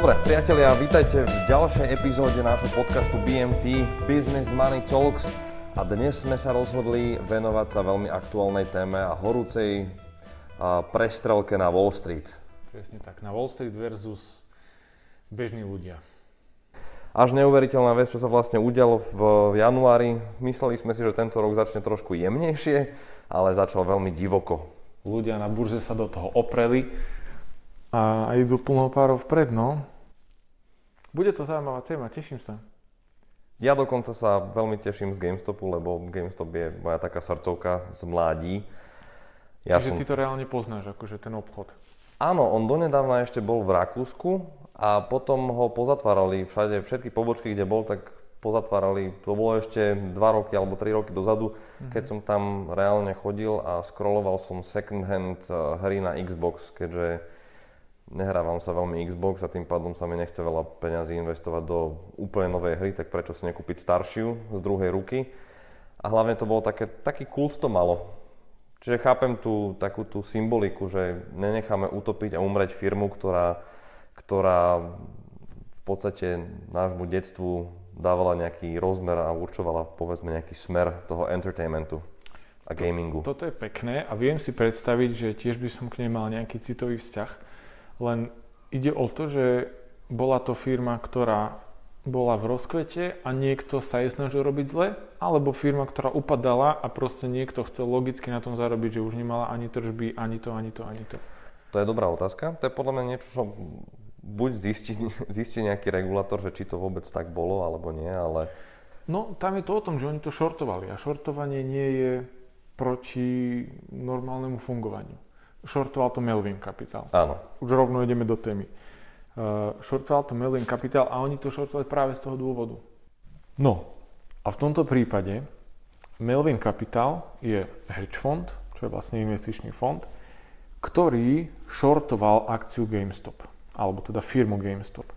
Dobre, priatelia, vítajte v ďalšej epizóde nášho podcastu BMT Business Money Talks a dnes sme sa rozhodli venovať sa veľmi aktuálnej téme a horúcej a prestrelke na Wall Street. Presne tak, na Wall Street versus bežní ľudia. Až neuveriteľná vec, čo sa vlastne udialo v januári. Mysleli sme si, že tento rok začne trošku jemnejšie, ale začal veľmi divoko. Ľudia na burze sa do toho opreli a idú plnou párov vpred, no. Bude to zaujímavá téma, teším sa. Ja dokonca sa veľmi teším z GameStopu, lebo GameStop je moja taká srdcovka z mládí. Ja Čiže som... ty to reálne poznáš, akože ten obchod. Áno, on donedávna ešte bol v Rakúsku a potom ho pozatvárali všade, všetky pobočky, kde bol, tak pozatvárali. To bolo ešte 2 roky alebo 3 roky dozadu, mm-hmm. keď som tam reálne chodil a scrolloval som second hand eh, hry na Xbox, keďže nehrávam sa veľmi Xbox a tým pádom sa mi nechce veľa peňazí investovať do úplne novej hry, tak prečo si nekúpiť staršiu z druhej ruky. A hlavne to bolo také, taký kult to malo. Čiže chápem tú takú tú symboliku, že nenecháme utopiť a umrieť firmu, ktorá, ktorá v podstate nášmu detstvu dávala nejaký rozmer a určovala povedzme nejaký smer toho entertainmentu a gamingu. To, toto je pekné a viem si predstaviť, že tiež by som k nej mal nejaký citový vzťah len ide o to, že bola to firma, ktorá bola v rozkvete a niekto sa jej snažil robiť zle, alebo firma, ktorá upadala a proste niekto chcel logicky na tom zarobiť, že už nemala ani tržby, ani to, ani to, ani to. To je dobrá otázka. To je podľa mňa niečo, čo buď zistí, zistí nejaký regulátor, že či to vôbec tak bolo, alebo nie, ale... No, tam je to o tom, že oni to šortovali a šortovanie nie je proti normálnemu fungovaniu shortoval to Melvin Capital. Áno. Už rovno ideme do témy. Uh, shortoval to Melvin Capital a oni to shortovali práve z toho dôvodu. No, a v tomto prípade Melvin Capital je hedge fond, čo je vlastne investičný fond, ktorý shortoval akciu GameStop, alebo teda firmu GameStop.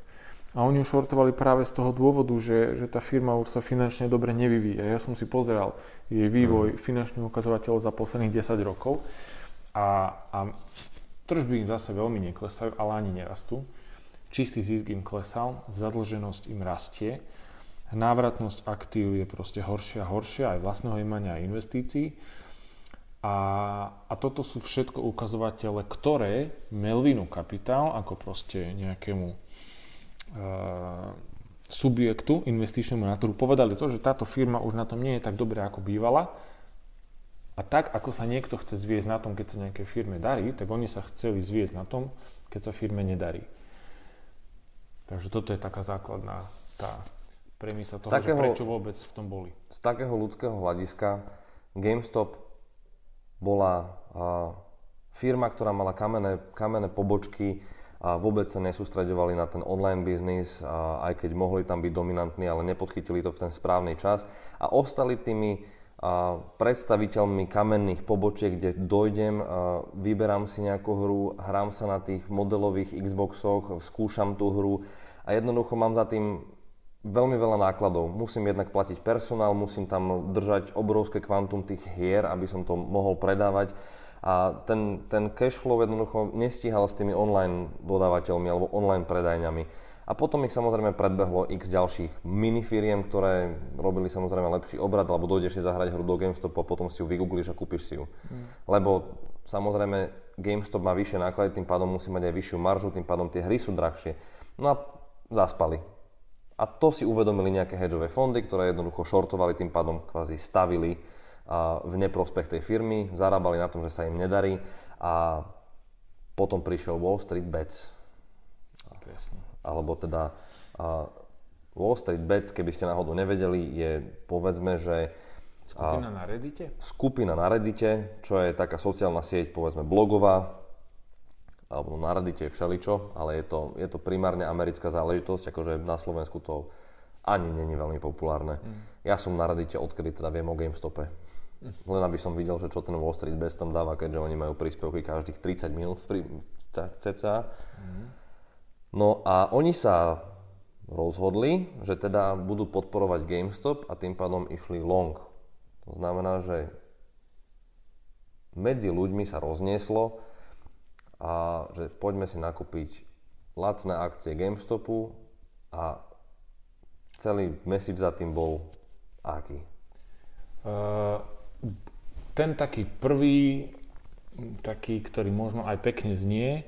A oni ju shortovali práve z toho dôvodu, že, že tá firma už sa finančne dobre nevyvíja. Ja som si pozeral jej vývoj mm. finančných ukazovateľov za posledných 10 rokov a, a tržby im zase veľmi neklesajú, ale ani nerastú. Čistý zisk im klesal, zadlženosť im rastie, návratnosť aktív je proste horšia a horšia, aj vlastného imania a investícií. A, a toto sú všetko ukazovatele, ktoré Melvinu Kapitál ako proste nejakému e, subjektu investičnému na trhu povedali to, že táto firma už na tom nie je tak dobre ako bývala a tak, ako sa niekto chce zviesť na tom, keď sa nejakej firme darí, tak oni sa chceli zviesť na tom, keď sa firme nedarí. Takže toto je taká základná tá premisa toho, takého, že prečo vôbec v tom boli. Z takého ľudského hľadiska GameStop bola a, firma, ktorá mala kamenné, kamenné pobočky a vôbec sa nesústredovali na ten online biznis, aj keď mohli tam byť dominantní, ale nepodchytili to v ten správny čas a ostali tými predstaviteľmi kamenných pobočiek, kde dojdem, vyberám si nejakú hru, hrám sa na tých modelových Xboxoch, skúšam tú hru a jednoducho mám za tým veľmi veľa nákladov. Musím jednak platiť personál, musím tam držať obrovské kvantum tých hier, aby som to mohol predávať a ten, ten cash flow jednoducho nestíhal s tými online dodávateľmi alebo online predajňami. A potom ich samozrejme predbehlo x ďalších minifiriem, ktoré robili samozrejme lepší obrad, alebo dojdeš si zahrať hru do GameStopu a potom si ju vygoogliš a kúpiš si ju. Mm. Lebo samozrejme GameStop má vyššie náklady, tým pádom musí mať aj vyššiu maržu, tým pádom tie hry sú drahšie. No a zaspali. A to si uvedomili nejaké hedžové fondy, ktoré jednoducho shortovali, tým pádom kvázi stavili a v neprospech tej firmy, zarábali na tom, že sa im nedarí a potom prišiel Wall Street Bets. Presne alebo teda uh, Wall Street Bets, keby ste náhodou nevedeli, je povedzme, že Skupina na Reddite? Skupina na Reddite, čo je taká sociálna sieť, povedzme blogová, alebo na Reddite je všeličo, ale je to, je to primárne americká záležitosť, akože na Slovensku to ani není veľmi populárne. Mm. Ja som na Reddite, odkedy teda viem o GameStope. Mm. Len aby som videl, že čo ten Wall Street Bets tam dáva, keďže oni majú príspevky každých 30 minút v cca. Mm. No a oni sa rozhodli, že teda budú podporovať GameStop a tým pádom išli long. To znamená, že medzi ľuďmi sa roznieslo a že poďme si nakúpiť lacné akcie GameStopu a celý message za tým bol aký? Uh, ten taký prvý, taký, ktorý možno aj pekne znie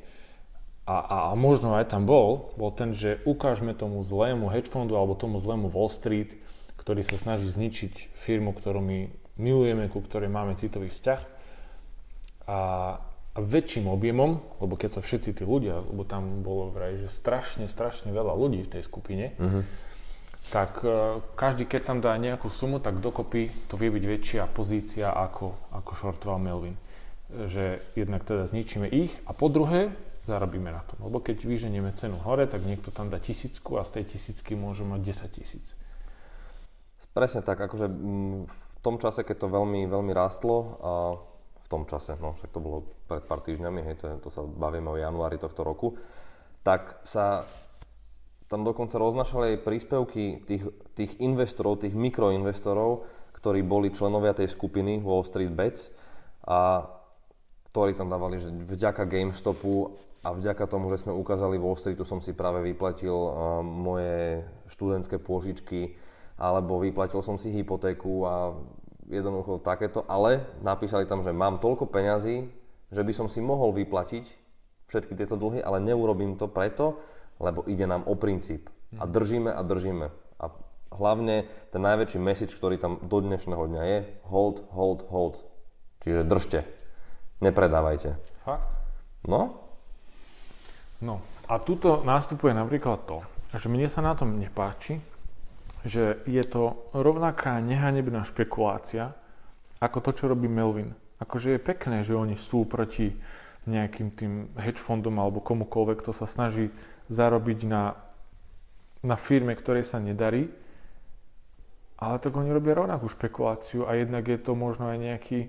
a, a, možno aj tam bol, bol ten, že ukážme tomu zlému hedge fondu alebo tomu zlému Wall Street, ktorý sa snaží zničiť firmu, ktorú my milujeme, ku ktorej máme citový vzťah a, a väčším objemom, lebo keď sa všetci tí ľudia, lebo tam bolo vraj, že strašne, strašne veľa ľudí v tej skupine, uh-huh. tak uh, každý, keď tam dá nejakú sumu, tak dokopy to vie byť väčšia pozícia ako, ako shortoval Melvin. Že jednak teda zničíme ich a po druhé, zarobíme na tom. Lebo keď vyženieme cenu hore, tak niekto tam dá tisícku a z tej tisícky môže mať 10 tisíc. Presne tak, akože mm, v tom čase, keď to veľmi, veľmi rástlo, a v tom čase, no však to bolo pred pár týždňami, hej, to, je, to sa bavíme o januári tohto roku, tak sa tam dokonca roznašali aj príspevky tých, tých investorov, tých mikroinvestorov, ktorí boli členovia tej skupiny Wall Street Bets a ktorí tam dávali, že vďaka GameStopu a vďaka tomu, že sme ukázali Wall Streetu, som si práve vyplatil uh, moje študentské pôžičky, alebo vyplatil som si hypotéku a jednoducho takéto, ale napísali tam, že mám toľko peňazí, že by som si mohol vyplatiť všetky tieto dlhy, ale neurobím to preto, lebo ide nám o princíp. A mhm. držíme a držíme. A hlavne ten najväčší message, ktorý tam do dnešného dňa je, hold, hold, hold. Čiže držte. Nepredávajte. Fakt? No. No. A tuto nastupuje napríklad to, že mne sa na tom nepáči, že je to rovnaká nehanebná špekulácia, ako to, čo robí Melvin. Akože je pekné, že oni sú proti nejakým tým hedge fondom alebo komukoľvek, kto sa snaží zarobiť na, na firme, ktorej sa nedarí, ale tak oni robia rovnakú špekuláciu a jednak je to možno aj nejaký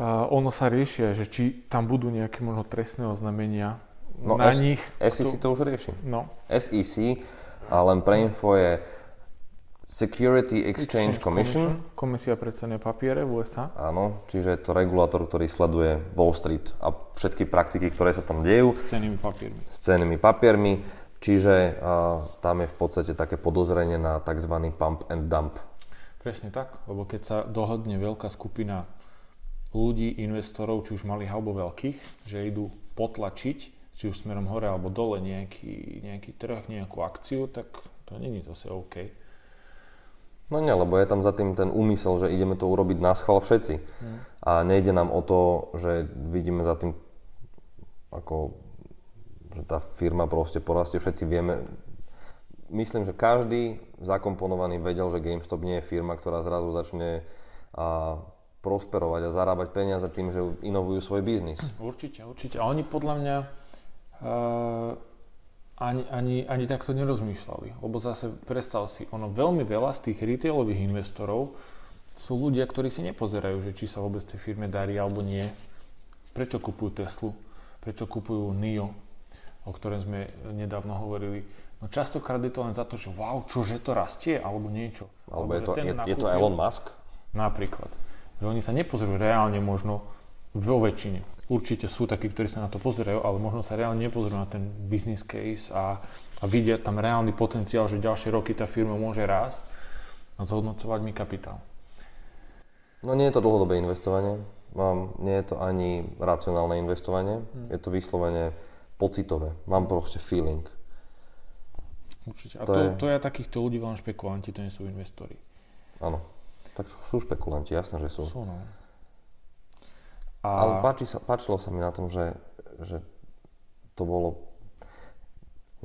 uh, ono sa riešia, že či tam budú nejaké možno trestné oznamenia no, na S- nich. SEC to už rieši. No. SEC a len pre info je Security Exchange, Exchange Commission. Commission. Komisia pre cenné papiere v USA. Áno, čiže je to regulátor, ktorý sleduje Wall Street a všetky praktiky, ktoré sa tam dejú. S cennými papiermi. S cennými papiermi, čiže uh, tam je v podstate také podozrenie na tzv. pump and dump. Presne tak, lebo keď sa dohodne veľká skupina ľudí, investorov, či už malých alebo veľkých, že idú potlačiť či už smerom hore alebo dole nejaký, nejaký trh, nejakú akciu, tak to není zase OK. No nie, lebo je tam za tým ten úmysel, že ideme to urobiť na schvál všetci. Hmm. A nejde nám o to, že vidíme za tým, ako, že tá firma proste porastie, všetci vieme. Myslím, že každý zakomponovaný vedel, že GameStop nie je firma, ktorá zrazu začne a, prosperovať a zarábať peniaze tým, že inovujú svoj biznis. Určite, určite. A oni podľa mňa ani, ani, ani takto nerozmýšľali. Lebo zase predstav si, ono veľmi veľa z tých retailových investorov sú ľudia, ktorí si nepozerajú, že či sa vôbec tej firme darí alebo nie. Prečo kupujú Teslu? Prečo kupujú NIO, o ktorom sme nedávno hovorili? No častokrát je to len za to, že wow, čože to rastie, alebo niečo. Alebo, alebo je, to, je, je to Elon Musk? Napríklad. Že oni sa nepozerujú reálne možno vo väčšine určite sú takí, ktorí sa na to pozerajú, ale možno sa reálne nepozerú na ten business case a, a vidia tam reálny potenciál, že ďalšie roky tá firma môže rásť a zhodnocovať mi kapitál. No nie je to dlhodobé investovanie, mám, nie je to ani racionálne investovanie, hmm. je to vyslovene pocitové, mám proste feeling. Určite. A to, to, je... to je takýchto ľudí veľmi špekulanti, to nie sú investori. Áno, tak sú špekulanti, jasné, že sú. Sú, no. A... Ale páči sa, páčilo sa mi na tom, že, že to bolo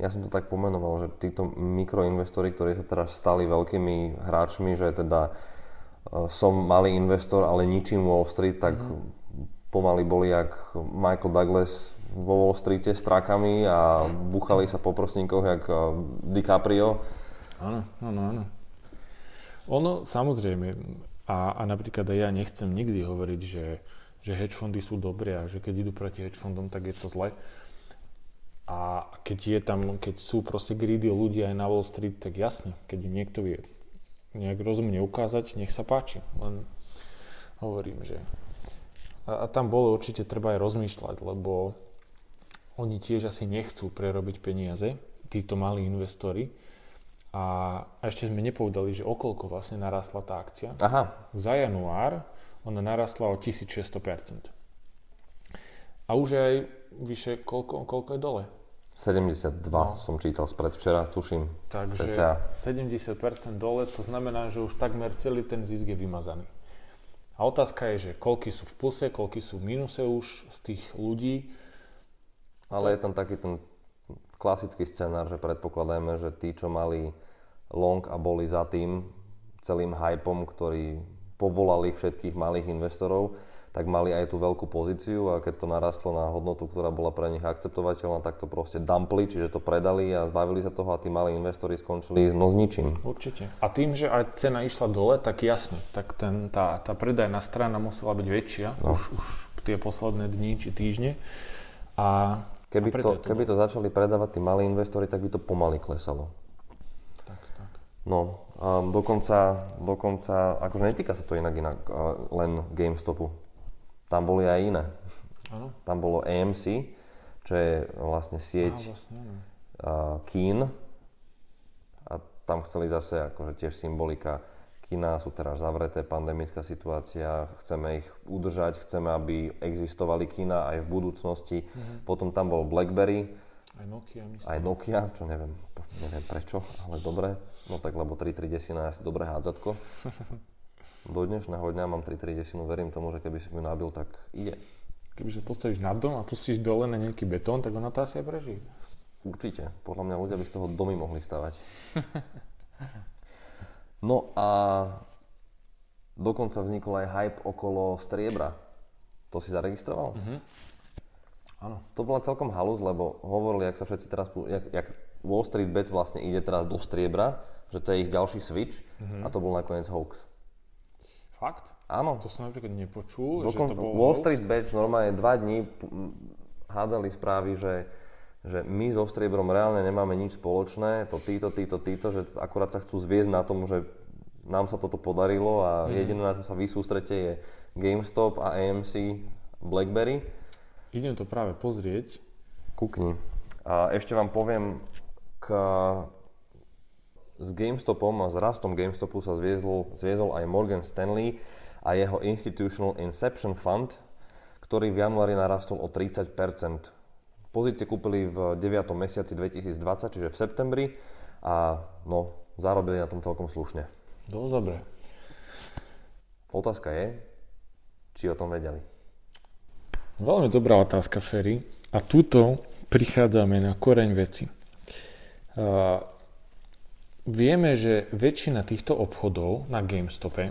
ja som to tak pomenoval, že títo mikroinvestori, ktorí sa teraz stali veľkými hráčmi, že teda uh, som malý investor, ale ničím Wall Street, tak mm-hmm. pomaly boli jak Michael Douglas vo Wall Streete s trakami a buchali sa po prosníkoch jak uh, DiCaprio. Áno, áno, áno. Ono, samozrejme, a, a napríklad aj ja nechcem nikdy hovoriť, že že hedge fondy sú dobré a že keď idú proti hedge fondom, tak je to zle. A keď, je tam, keď sú proste greedy ľudia aj na Wall Street, tak jasne, keď niekto vie nejak rozumne ukázať, nech sa páči. Len hovorím, že... A, a tam bolo určite treba aj rozmýšľať, lebo oni tiež asi nechcú prerobiť peniaze, títo malí investori. A, a ešte sme nepovedali, že okolko vlastne narastla tá akcia. Aha. Za január ona narastla o 1600%. A už je aj vyše, koľko, koľko je dole? 72 no. som čítal spred včera, tuším. Takže cca. 70% dole, to znamená, že už takmer celý ten zisk je vymazaný. A otázka je, že koľky sú v pluse, koľky sú v mínuse už z tých ľudí. Ale to... je tam taký ten klasický scenár, že predpokladajme, že tí, čo mali long a boli za tým celým hypom, ktorý povolali všetkých malých investorov, tak mali aj tú veľkú pozíciu a keď to narastlo na hodnotu, ktorá bola pre nich akceptovateľná, tak to proste dumpli, čiže to predali a zbavili sa toho a tí malí investori skončili no s ničím. Určite. A tým, že aj cena išla dole, tak jasne, tak ten, tá, tá predajná strana musela byť väčšia no. už, už tie posledné dni či týždne. A, keby, a to, to keby to začali predávať tí malí investori, tak by to pomaly klesalo. No, a dokonca, dokonca, akože netýka sa to inak, inak len GameStopu tam boli aj iné. Ano. Tam bolo AMC, čo je vlastne sieť vlastne, uh, kín. A tam chceli zase akože tiež symbolika. Kina sú teraz zavreté, pandemická situácia, chceme ich udržať, chceme, aby existovali kina aj v budúcnosti. Mhm. Potom tam bol BlackBerry. Aj Nokia, myslím. Aj Nokia, čo neviem, neviem prečo, ale dobre. No tak, lebo 3310 je asi dobré hádzatko. do dnešného dňa mám 3 desinu, verím tomu, že keby si ju nabil, tak ide. Keby sa postavíš na dom a pustíš dole na nejaký betón, tak ona to asi aj prežije. Určite. Podľa mňa ľudia by z toho domy mohli stavať. no a dokonca vznikol aj hype okolo striebra. To si zaregistroval? Mhm. Áno. To bola celkom halus, lebo hovorili, jak sa všetci teraz, jak, jak Wall Street Bets vlastne ide teraz do striebra, že to je ich ďalší switch mm-hmm. a to bol nakoniec hoax. Fakt? Áno. To som napríklad nepočul, Dokon, že to bolo... Wall Street Bets normálne dva dní hádzali správy, že, že my so striebrom reálne nemáme nič spoločné, to títo, títo, títo, že akurát sa chcú zviezť na tom, že nám sa toto podarilo a mm. jediné, na čo sa vy sústrete, je GameStop a AMC BlackBerry. Idem to práve pozrieť. Kukni. A ešte vám poviem s GameStopom a s rastom GameStopu sa zviezol, zviezol aj Morgan Stanley a jeho Institutional Inception Fund, ktorý v januári narastol o 30% Pozície kúpili v 9. mesiaci 2020, čiže v septembri a no, zarobili na tom celkom slušne. Dosť dobre. Otázka je, či o tom vedeli. Veľmi dobrá otázka, Ferry. A tuto prichádzame na koreň veci. Uh, Vieme, že väčšina týchto obchodov na GameStope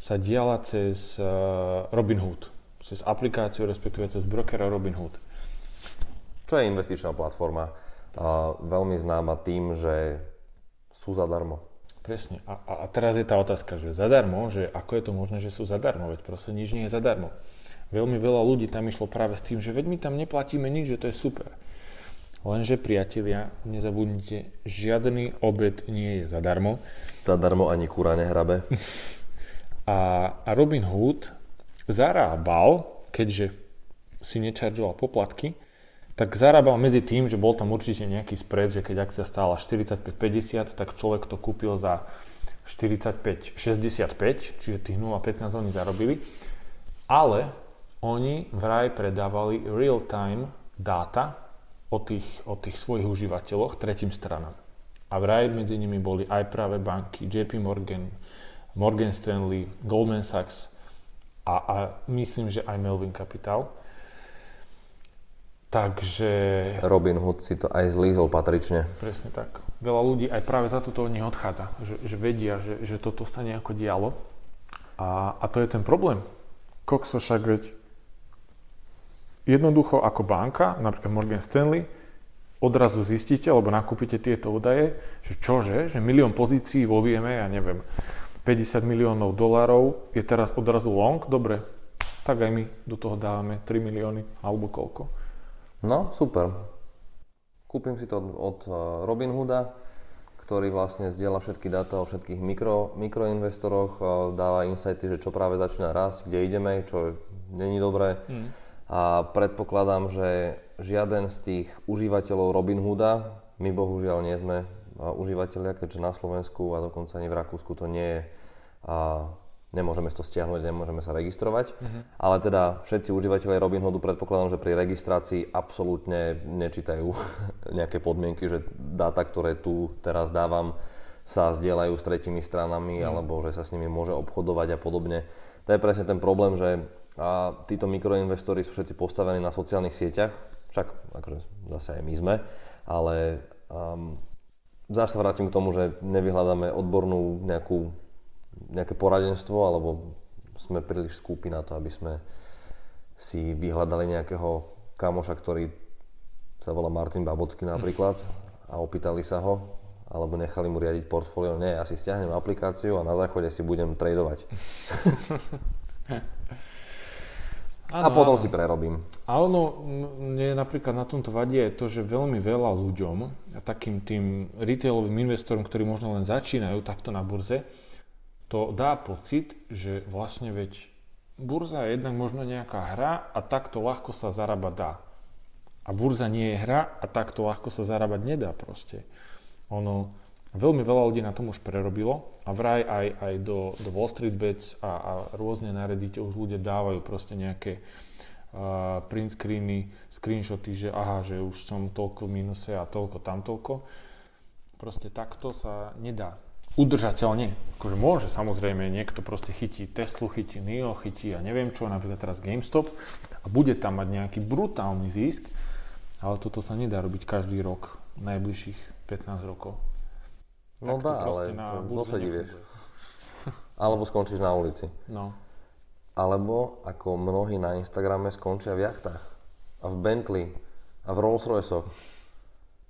sa diala cez uh, Robinhood, cez aplikáciu, respektíve cez brokera Robinhood. Čo je investičná platforma, a veľmi známa tým, že sú zadarmo. Presne. A, a teraz je tá otázka, že zadarmo, že ako je to možné, že sú zadarmo, veď proste nič nie je zadarmo. Veľmi veľa ľudí tam išlo práve s tým, že veď my tam neplatíme nič, že to je super. Lenže priatelia, nezabudnite, žiadny obed nie je zadarmo. Zadarmo ani kúra nehrabe. A, a Robin Hood zarábal, keďže si nečaržoval poplatky, tak zarábal medzi tým, že bol tam určite nejaký spread, že keď akcia stála 45,50, tak človek to kúpil za 45,65, čiže tých 0,15 oni zarobili. Ale oni vraj predávali real-time dáta, o tých, o tých svojich užívateľoch tretím stranám. A vraj medzi nimi boli aj práve banky, JP Morgan, Morgan Stanley, Goldman Sachs a, a myslím, že aj Melvin Capital. Takže... Robin Hood si to aj zlízol patrične. Presne tak. Veľa ľudí aj práve za toto od nich odchádza, že, že vedia, že, že toto sa nejako dialo. A, a to je ten problém. Kokso však veď jednoducho ako banka, napríklad Morgan Stanley, odrazu zistíte, alebo nakúpite tieto údaje, že čože, že milión pozícií vo VMA, ja neviem, 50 miliónov dolárov je teraz odrazu long, dobre, tak aj my do toho dávame 3 milióny alebo koľko. No, super. Kúpim si to od, od eh, Robinhooda, ktorý vlastne zdieľa všetky dáta o všetkých mikro, mikroinvestoroch, dáva insighty, že čo práve začína rásť, kde ideme, čo není dobré. Mm a predpokladám, že žiaden z tých užívateľov Robinhooda, my bohužiaľ nie sme užívateľia, keďže na Slovensku a dokonca ani v Rakúsku to nie je a nemôžeme to stiahnuť, nemôžeme sa registrovať. Uh-huh. Ale teda všetci užívateľe Robinhoodu predpokladám, že pri registrácii absolútne nečítajú nejaké podmienky, že dáta, ktoré tu teraz dávam, sa zdieľajú s tretimi stranami, uh-huh. alebo že sa s nimi môže obchodovať a podobne. To je presne ten problém, že a títo mikroinvestori sú všetci postavení na sociálnych sieťach, však akože zase aj my sme, ale um, zase sa vrátim k tomu, že nevyhľadáme odbornú nejakú nejaké poradenstvo, alebo sme príliš skúpi na to, aby sme si vyhľadali nejakého kamoša, ktorý sa volá Martin Babocký napríklad a opýtali sa ho, alebo nechali mu riadiť portfólio. Nie, ja si stiahnem aplikáciu a na záchode si budem tradovať. Ano, a potom ano. si prerobím. A ono, mne napríklad na tomto vadí je to, že veľmi veľa ľuďom, a takým tým retailovým investorom, ktorí možno len začínajú takto na burze, to dá pocit, že vlastne veď burza je jednak možno nejaká hra a takto ľahko sa zarábať dá. A burza nie je hra a takto ľahko sa zarábať nedá proste. Ono, veľmi veľa ľudí na tom už prerobilo a vraj aj, aj do, do Wall Street Bets a, a rôzne na Reddite už ľudia dávajú proste nejaké uh, print screeny, screenshoty, že aha, že už som toľko v minuse a toľko tam toľko. Proste takto sa nedá udržateľne. Akože môže samozrejme, niekto proste chytí Teslu, chytí NIO, chytí ja neviem čo, napríklad teraz GameStop a bude tam mať nejaký brutálny zisk, ale toto sa nedá robiť každý rok, najbližších 15 rokov. No dá, ale na vieš. Alebo skončíš na ulici. No. Alebo ako mnohí na Instagrame skončia v jachtách a v Bentley a v Rolls Royce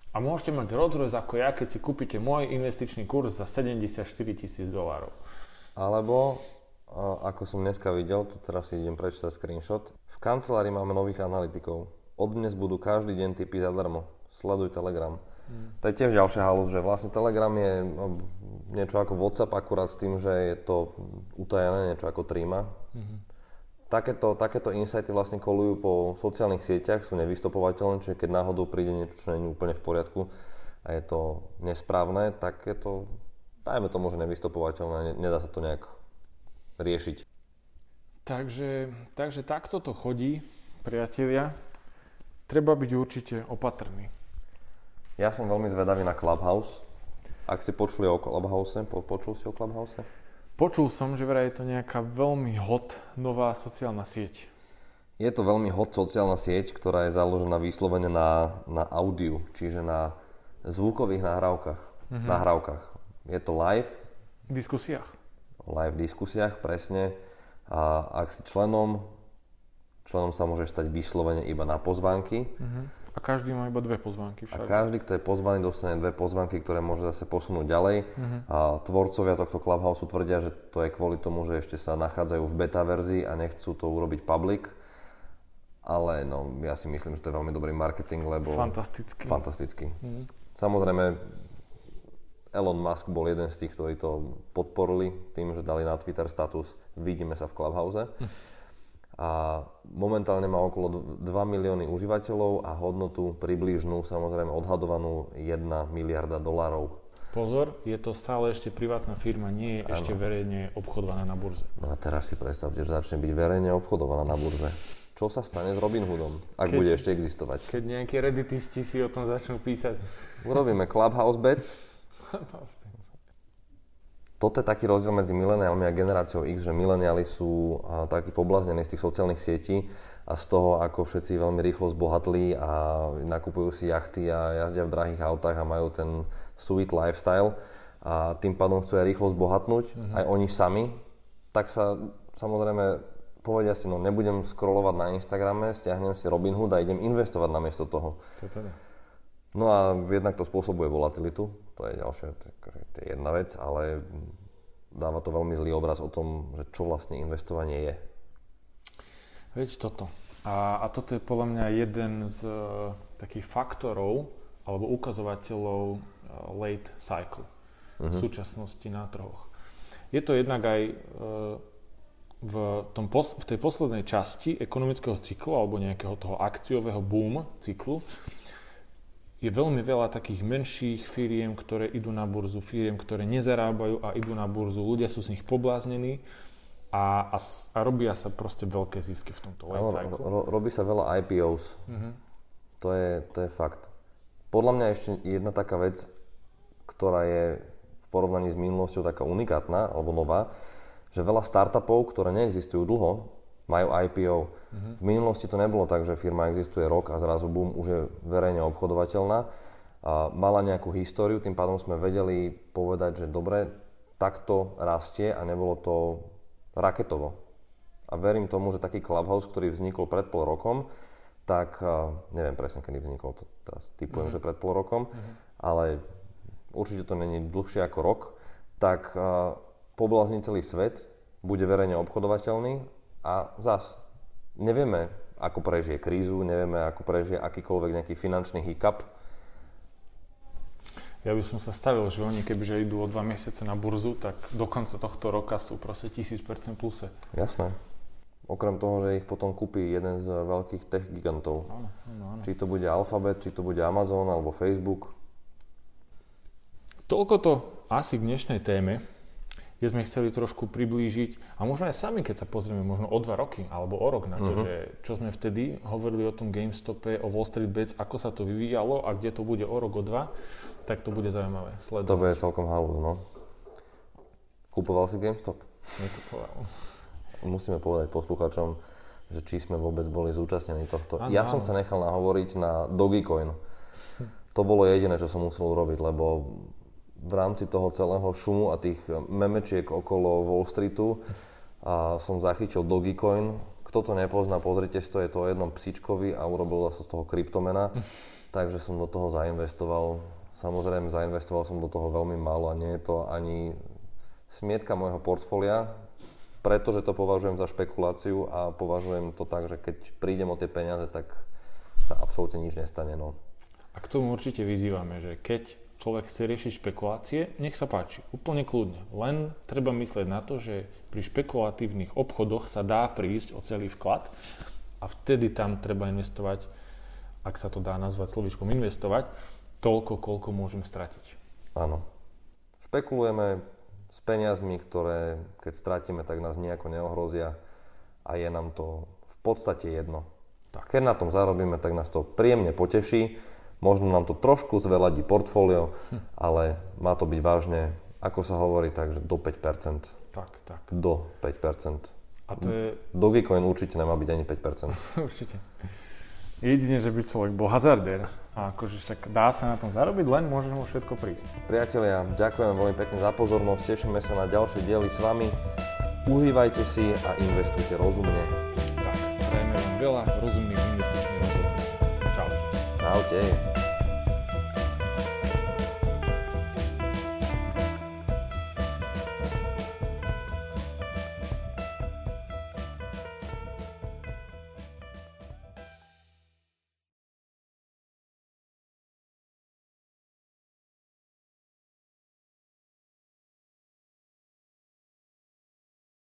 a môžete mať Rolls ako ja, keď si kúpite môj investičný kurz za 74 tisíc dolárov. Alebo, ako som dneska videl, tu teraz si idem prečítať screenshot, v kancelárii máme nových analytikov. Od dnes budú každý deň typy zadarmo. Sleduj Telegram. Hmm. To je tiež ďalšia halus, že vlastne Telegram je no, niečo ako WhatsApp, akurát s tým, že je to utajené, niečo ako Trima. Hmm takéto, takéto insighty vlastne kolujú po sociálnych sieťach, sú nevystopovateľné, čiže keď náhodou príde niečo, čo nie je úplne v poriadku a je to nesprávne, tak je to, dajme tomu, že nevystopovateľné, nedá sa to nejak riešiť. Takže, takže takto to chodí, priatelia. Treba byť určite opatrný. Ja som veľmi zvedavý na Clubhouse. Ak si počuli o Clubhouse, po, počul si o Clubhouse? Počul som, že vraj je to nejaká veľmi hot nová sociálna sieť. Je to veľmi hot sociálna sieť, ktorá je založená vyslovene na, na audiu, čiže na zvukových nahrávkach. Mm-hmm. nahrávkach. Je to live. V diskusiách. Live v diskusiách, presne. A ak si členom, členom sa môže stať vyslovene iba na pozvánky. Mm-hmm a každý má iba dve pozvánky však. A každý, kto je pozvaný, dostane dve pozvánky, ktoré môže zase posunúť ďalej. Uh-huh. A tvorcovia tohto Clubhouse tvrdia, že to je kvôli tomu, že ešte sa nachádzajú v beta verzii a nechcú to urobiť public. Ale no, ja si myslím, že to je veľmi dobrý marketing, lebo... Fantastický. Fantastický. Uh-huh. Samozrejme, Elon Musk bol jeden z tých, ktorí to podporili tým, že dali na Twitter status Vidíme sa v Clubhouse. Uh-huh a momentálne má okolo 2 milióny užívateľov a hodnotu približnú, samozrejme odhadovanú 1 miliarda dolárov. Pozor, je to stále ešte privátna firma, nie je ano. ešte verejne obchodovaná na burze. No a teraz si predstavte, že začne byť verejne obchodovaná na burze. Čo sa stane s Robinhoodom, ak keď, bude ešte existovať? Keď nejaké redditisti si o tom začnú písať. Urobíme Clubhouse Bets. Toto je taký rozdiel medzi mileniálmi a generáciou X, že mileniáli sú a, takí poblaznení z tých sociálnych sietí a z toho, ako všetci veľmi rýchlo zbohatli a nakupujú si jachty a jazdia v drahých autách a majú ten sweet lifestyle a tým pádom chcú aj rýchlo zbohatnúť, mm-hmm. aj oni sami, tak sa samozrejme povedia si, no nebudem scrollovať na Instagrame, stiahnem si Robinhood a idem investovať namiesto toho. To teda. No a jednak to spôsobuje volatilitu, to je ďalšia, to je jedna vec, ale dáva to veľmi zlý obraz o tom, že čo vlastne investovanie je. Veď toto. A, a toto je podľa mňa jeden z uh, takých faktorov alebo ukazovateľov uh, late cycle uh-huh. v mhm. súčasnosti na trhoch. Je to jednak aj uh, v, tom, v tej poslednej časti ekonomického cyklu alebo nejakého toho akciového boom cyklu je veľmi veľa takých menších firiem, ktoré idú na burzu, firiem, ktoré nezarábajú a idú na burzu. Ľudia sú z nich pobláznení a, a, a robia sa proste veľké zisky v tomto life cycle. Ro, robí sa veľa IPOs. Mm-hmm. To, je, to je fakt. Podľa mňa ešte jedna taká vec, ktorá je v porovnaní s minulosťou taká unikátna alebo nová, že veľa startupov, ktoré neexistujú dlho, majú IPO. Mm-hmm. V minulosti to nebolo tak, že firma existuje rok a zrazu boom, už je verejne obchodovateľná. A mala nejakú históriu, tým pádom sme vedeli povedať, že dobre, takto rastie a nebolo to raketovo. A verím tomu, že taký Clubhouse, ktorý vznikol pred pol rokom, tak neviem presne, kedy vznikol, to teraz typujem, mm-hmm. že pred pol rokom, mm-hmm. ale určite to není dlhšie ako rok, tak poblázni celý svet, bude verejne obchodovateľný a zas nevieme, ako prežije krízu, nevieme, ako prežije akýkoľvek nejaký finančný hiccup. Ja by som sa stavil, že oni kebyže idú o dva mesiace na burzu, tak do konca tohto roka sú proste 1000% pluse. Jasné. Okrem toho, že ich potom kúpi jeden z veľkých tech gigantov. Áno, áno, áno. Či to bude Alphabet, či to bude Amazon alebo Facebook. Toľko to asi k dnešnej téme kde sme chceli trošku priblížiť a možno aj sami, keď sa pozrieme možno o dva roky alebo o rok na to, uh-huh. že čo sme vtedy hovorili o tom GameStope, o Wall Street Bets, ako sa to vyvíjalo a kde to bude o rok, o dva, tak to bude zaujímavé sledovať. To bude celkom halúz, no. Kupoval si GameStop? Nekupoval. Musíme povedať posluchačom, že či sme vôbec boli zúčastnení tohto. Ano, ja ano. som sa nechal nahovoriť na Dogecoin. To bolo jediné, čo som musel urobiť, lebo v rámci toho celého šumu a tých memečiek okolo Wall Streetu a som zachytil Dogecoin. Kto to nepozná, pozrite si to, je to o jednom psíčkovi a urobil sa z toho kryptomena. Takže som do toho zainvestoval. Samozrejme, zainvestoval som do toho veľmi málo a nie je to ani smietka môjho portfólia, pretože to považujem za špekuláciu a považujem to tak, že keď prídem o tie peniaze, tak sa absolútne nič nestane. No. A k tomu určite vyzývame, že keď človek chce riešiť špekulácie, nech sa páči, úplne kľudne. Len treba myslieť na to, že pri špekulatívnych obchodoch sa dá prísť o celý vklad a vtedy tam treba investovať, ak sa to dá nazvať slovíčkom investovať, toľko, koľko môžeme stratiť. Áno. Špekulujeme s peniazmi, ktoré keď stratíme, tak nás nejako neohrozia a je nám to v podstate jedno. Tak. Keď na tom zarobíme, tak nás to príjemne poteší Možno nám to trošku zveladí portfólio, hm. ale má to byť vážne, ako sa hovorí, takže do 5%. Tak, tak. Do 5%. A to je... Dogecoin určite nemá byť ani 5%. určite. Jedine, že by človek bol hazardér. A akože však dá sa na tom zarobiť, len môže mu všetko prísť. Priatelia, ďakujem veľmi pekne za pozornosť, tešíme sa na ďalšie diely s vami. Užívajte si a investujte rozumne. Tak, prajeme vám veľa rozumných investičných. Čaute.